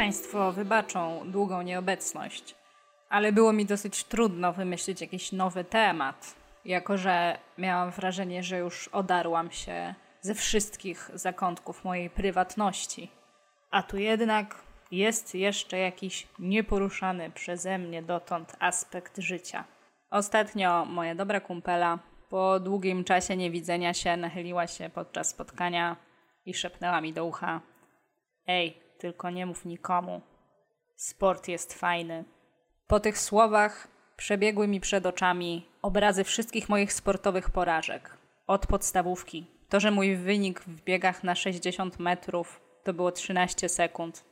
Państwo wybaczą długą nieobecność, ale było mi dosyć trudno wymyślić jakiś nowy temat, jako że miałam wrażenie, że już odarłam się ze wszystkich zakątków mojej prywatności. A tu jednak jest jeszcze jakiś nieporuszany przeze mnie dotąd aspekt życia. Ostatnio moja dobra kumpela po długim czasie niewidzenia się nachyliła się podczas spotkania i szepnęła mi do ucha: Ej, tylko nie mów nikomu. Sport jest fajny. Po tych słowach przebiegły mi przed oczami obrazy wszystkich moich sportowych porażek. Od podstawówki. To, że mój wynik w biegach na 60 metrów to było 13 sekund.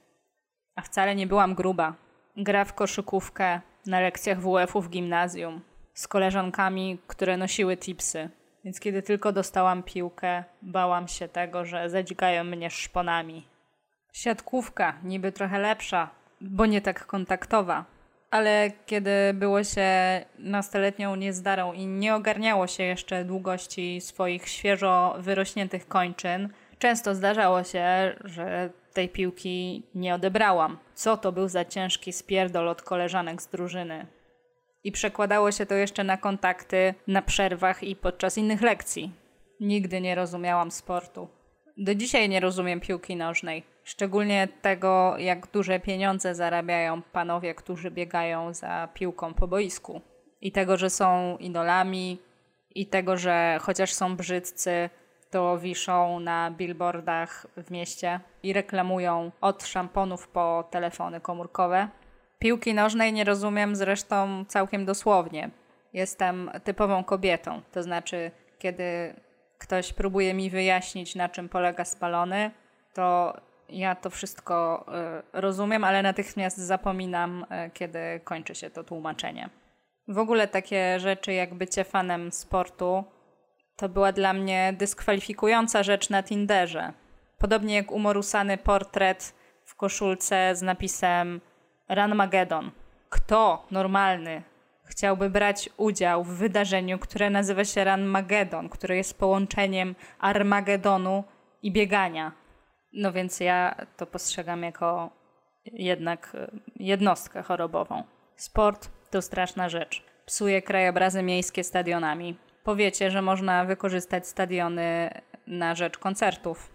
A wcale nie byłam gruba. Gra w koszykówkę na lekcjach WF-u w gimnazjum z koleżankami, które nosiły tipsy. Więc kiedy tylko dostałam piłkę, bałam się tego, że zadźgają mnie szponami. Siatkówka, niby trochę lepsza, bo nie tak kontaktowa. Ale kiedy było się nastoletnią niezdarą i nie ogarniało się jeszcze długości swoich świeżo wyrośniętych kończyn, często zdarzało się, że tej piłki nie odebrałam. Co to był za ciężki spierdol od koleżanek z drużyny. I przekładało się to jeszcze na kontakty na przerwach i podczas innych lekcji. Nigdy nie rozumiałam sportu. Do dzisiaj nie rozumiem piłki nożnej. Szczególnie tego, jak duże pieniądze zarabiają panowie, którzy biegają za piłką po boisku. I tego, że są idolami, i tego, że chociaż są brzydcy, to wiszą na billboardach w mieście i reklamują od szamponów po telefony komórkowe. Piłki nożnej nie rozumiem zresztą całkiem dosłownie. Jestem typową kobietą, to znaczy, kiedy ktoś próbuje mi wyjaśnić, na czym polega spalony, to ja to wszystko y, rozumiem, ale natychmiast zapominam, y, kiedy kończy się to tłumaczenie. W ogóle takie rzeczy jak bycie fanem sportu to była dla mnie dyskwalifikująca rzecz na Tinderze. Podobnie jak umorusany portret w koszulce z napisem Ranmagedon. Kto normalny chciałby brać udział w wydarzeniu, które nazywa się Ranmagedon, które jest połączeniem Armagedonu i biegania? No więc ja to postrzegam jako jednak e, jednostkę chorobową. Sport to straszna rzecz. Psuje krajobrazy miejskie stadionami. Powiecie, że można wykorzystać stadiony na rzecz koncertów.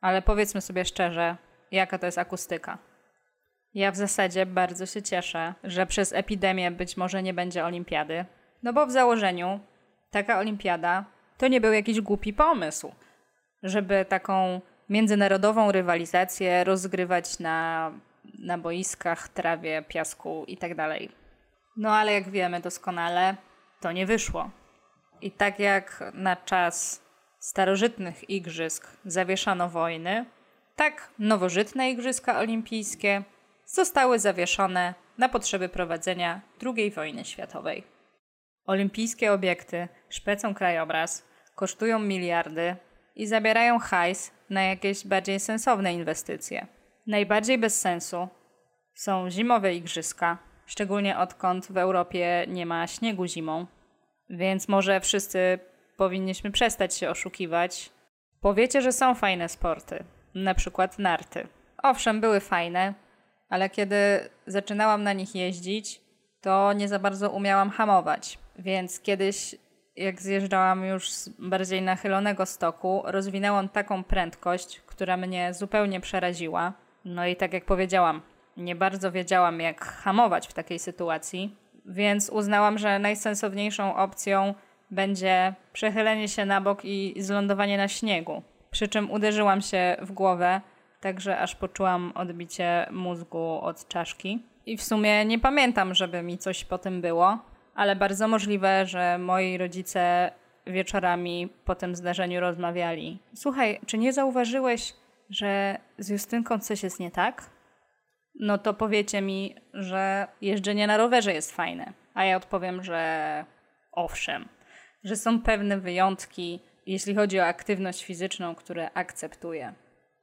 Ale powiedzmy sobie szczerze, jaka to jest akustyka. Ja w zasadzie bardzo się cieszę, że przez epidemię być może nie będzie olimpiady. No bo w założeniu taka olimpiada to nie był jakiś głupi pomysł, żeby taką międzynarodową rywalizację rozgrywać na, na boiskach, trawie, piasku itd. Tak no ale jak wiemy doskonale, to nie wyszło. I tak jak na czas starożytnych igrzysk zawieszano wojny, tak nowożytne igrzyska olimpijskie zostały zawieszone na potrzeby prowadzenia II wojny światowej. Olimpijskie obiekty szpecą krajobraz, kosztują miliardy i zabierają hajs na jakieś bardziej sensowne inwestycje. Najbardziej bez sensu są zimowe igrzyska, szczególnie odkąd w Europie nie ma śniegu zimą, więc może wszyscy powinniśmy przestać się oszukiwać. Powiecie, że są fajne sporty, na przykład narty. Owszem, były fajne, ale kiedy zaczynałam na nich jeździć, to nie za bardzo umiałam hamować. Więc kiedyś, jak zjeżdżałam już z bardziej nachylonego stoku, rozwinęłam taką prędkość, która mnie zupełnie przeraziła. No i tak jak powiedziałam, nie bardzo wiedziałam, jak hamować w takiej sytuacji, więc uznałam, że najsensowniejszą opcją będzie przechylenie się na bok i zlądowanie na śniegu. Przy czym uderzyłam się w głowę także aż poczułam odbicie mózgu od czaszki. I w sumie nie pamiętam, żeby mi coś po tym było, ale bardzo możliwe, że moi rodzice wieczorami po tym zdarzeniu rozmawiali. Słuchaj, czy nie zauważyłeś, że z Justynką coś jest nie tak? No to powiecie mi, że jeżdżenie na rowerze jest fajne. A ja odpowiem, że owszem, że są pewne wyjątki, jeśli chodzi o aktywność fizyczną, które akceptuję.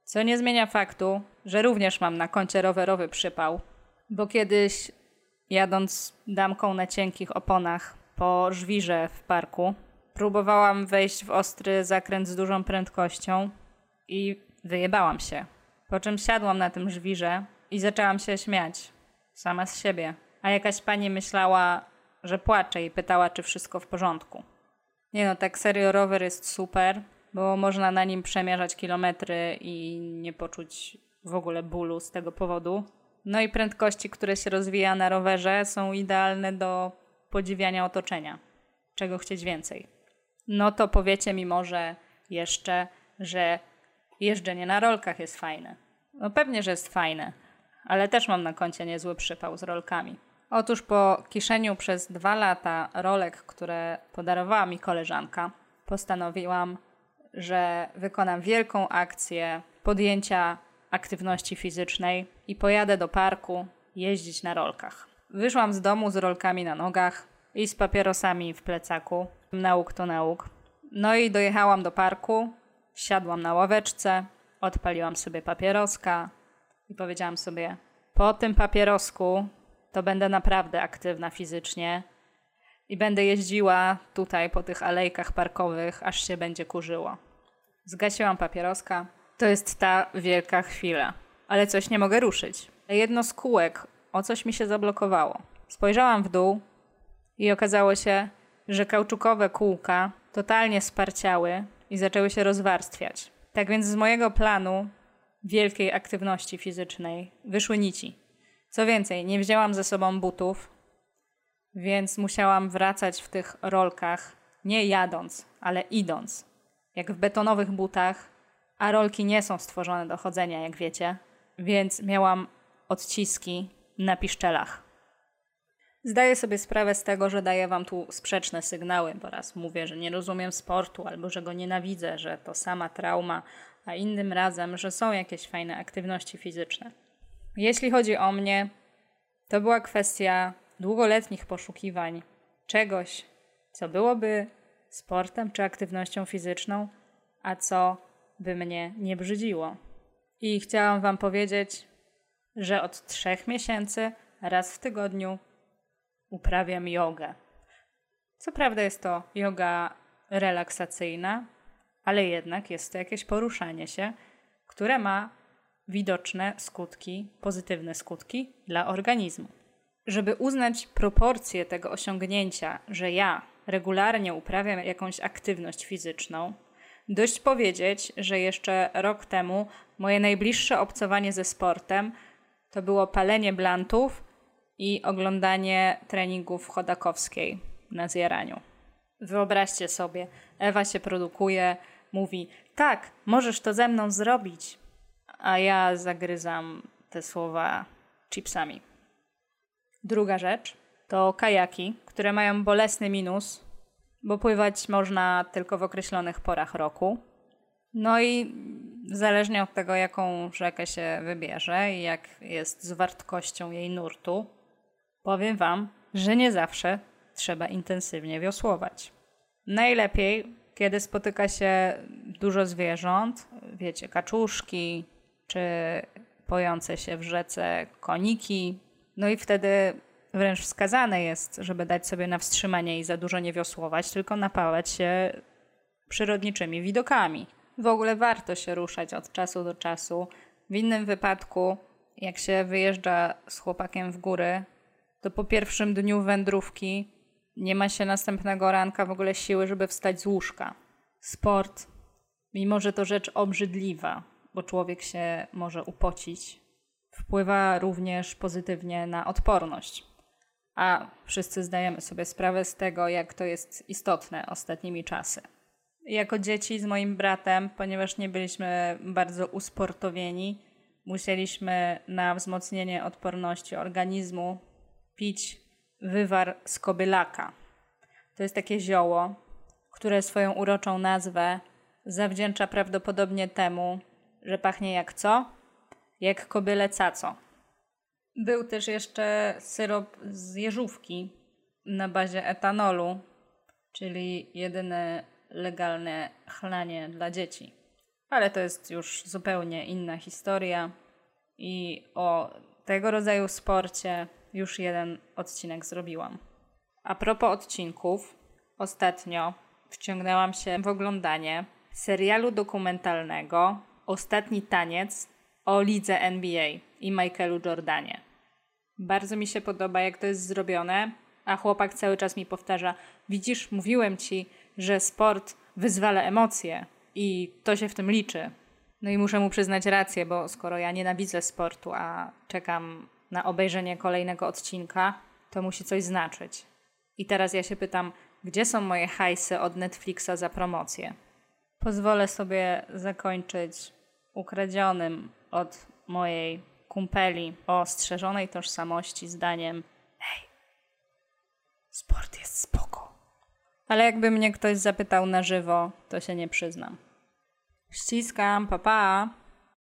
Co nie zmienia faktu, że również mam na koncie rowerowy przypał, bo kiedyś jadąc damką na cienkich oponach po żwirze w parku, próbowałam wejść w ostry zakręt z dużą prędkością i wyjebałam się. Po czym siadłam na tym żwirze i zaczęłam się śmiać. Sama z siebie. A jakaś pani myślała, że płaczę i pytała, czy wszystko w porządku. Nie no, tak serio rower jest super, bo można na nim przemierzać kilometry i nie poczuć w ogóle bólu z tego powodu. No i prędkości, które się rozwija na rowerze, są idealne do podziwiania otoczenia. Czego chcieć więcej? No to powiecie mi może jeszcze, że jeżdżenie na rolkach jest fajne. No pewnie, że jest fajne, ale też mam na koncie niezły przypał z rolkami. Otóż po kiszeniu przez dwa lata rolek, które podarowała mi koleżanka, postanowiłam, że wykonam wielką akcję podjęcia aktywności fizycznej i pojadę do parku jeździć na rolkach. Wyszłam z domu z rolkami na nogach i z papierosami w plecaku. Nauk to nauk. No i dojechałam do parku, siadłam na ławeczce, odpaliłam sobie papieroska i powiedziałam sobie: Po tym papierosku to będę naprawdę aktywna fizycznie i będę jeździła tutaj po tych alejkach parkowych, aż się będzie kurzyło. Zgasiłam papieroska. To jest ta wielka chwila, ale coś nie mogę ruszyć. Jedno z kółek o coś mi się zablokowało. Spojrzałam w dół i okazało się, że kauczukowe kółka totalnie sparciały i zaczęły się rozwarstwiać. Tak więc z mojego planu wielkiej aktywności fizycznej wyszły nici. Co więcej, nie wzięłam ze sobą butów, więc musiałam wracać w tych rolkach, nie jadąc, ale idąc. Jak w betonowych butach, a rolki nie są stworzone do chodzenia, jak wiecie, więc miałam odciski na piszczelach. Zdaję sobie sprawę z tego, że daję wam tu sprzeczne sygnały, bo raz mówię, że nie rozumiem sportu albo że go nienawidzę, że to sama trauma, a innym razem, że są jakieś fajne aktywności fizyczne. Jeśli chodzi o mnie, to była kwestia długoletnich poszukiwań czegoś, co byłoby sportem czy aktywnością fizyczną, a co by mnie nie brzydziło. I chciałam Wam powiedzieć, że od trzech miesięcy raz w tygodniu uprawiam jogę. Co prawda jest to yoga relaksacyjna, ale jednak jest to jakieś poruszanie się, które ma widoczne skutki, pozytywne skutki dla organizmu. Żeby uznać proporcje tego osiągnięcia, że ja regularnie uprawiam jakąś aktywność fizyczną, dość powiedzieć, że jeszcze rok temu moje najbliższe obcowanie ze sportem to było palenie blantów i oglądanie treningów Chodakowskiej na zjaraniu. Wyobraźcie sobie, Ewa się produkuje, mówi: Tak, możesz to ze mną zrobić, a ja zagryzam te słowa chipsami. Druga rzecz to kajaki, które mają bolesny minus, bo pływać można tylko w określonych porach roku. No i zależnie od tego, jaką rzekę się wybierze i jak jest z wartością jej nurtu, powiem Wam, że nie zawsze trzeba intensywnie wiosłować. Najlepiej, kiedy spotyka się dużo zwierząt, wiecie, kaczuszki, czy pojące się w rzece koniki. No i wtedy wręcz wskazane jest, żeby dać sobie na wstrzymanie i za dużo nie wiosłować, tylko napawać się przyrodniczymi widokami. W ogóle warto się ruszać od czasu do czasu. W innym wypadku, jak się wyjeżdża z chłopakiem w góry, to po pierwszym dniu wędrówki nie ma się następnego ranka w ogóle siły, żeby wstać z łóżka. Sport, mimo że to rzecz obrzydliwa, bo człowiek się może upocić, wpływa również pozytywnie na odporność. A wszyscy zdajemy sobie sprawę z tego, jak to jest istotne ostatnimi czasy. Jako dzieci z moim bratem, ponieważ nie byliśmy bardzo usportowieni, musieliśmy na wzmocnienie odporności organizmu pić wywar z kobylaka. To jest takie zioło, które swoją uroczą nazwę zawdzięcza prawdopodobnie temu, że pachnie jak co? Jak kobyle caco. Był też jeszcze syrop z jeżówki na bazie etanolu, czyli jedyne legalne chlanie dla dzieci. Ale to jest już zupełnie inna historia i o tego rodzaju sporcie już jeden odcinek zrobiłam. A propos odcinków, ostatnio wciągnęłam się w oglądanie serialu dokumentalnego Ostatni taniec o lidze NBA i Michaelu Jordanie. Bardzo mi się podoba, jak to jest zrobione, a chłopak cały czas mi powtarza: Widzisz, mówiłem ci, że sport wyzwala emocje i to się w tym liczy. No i muszę mu przyznać rację, bo skoro ja nienawidzę sportu, a czekam na obejrzenie kolejnego odcinka, to musi coś znaczyć. I teraz ja się pytam, gdzie są moje hajsy od Netflixa za promocję? Pozwolę sobie zakończyć ukradzionym od mojej kumpeli o strzeżonej tożsamości zdaniem Hej, sport jest spoko. Ale jakby mnie ktoś zapytał na żywo, to się nie przyznam. Ściskam, papa. Pa.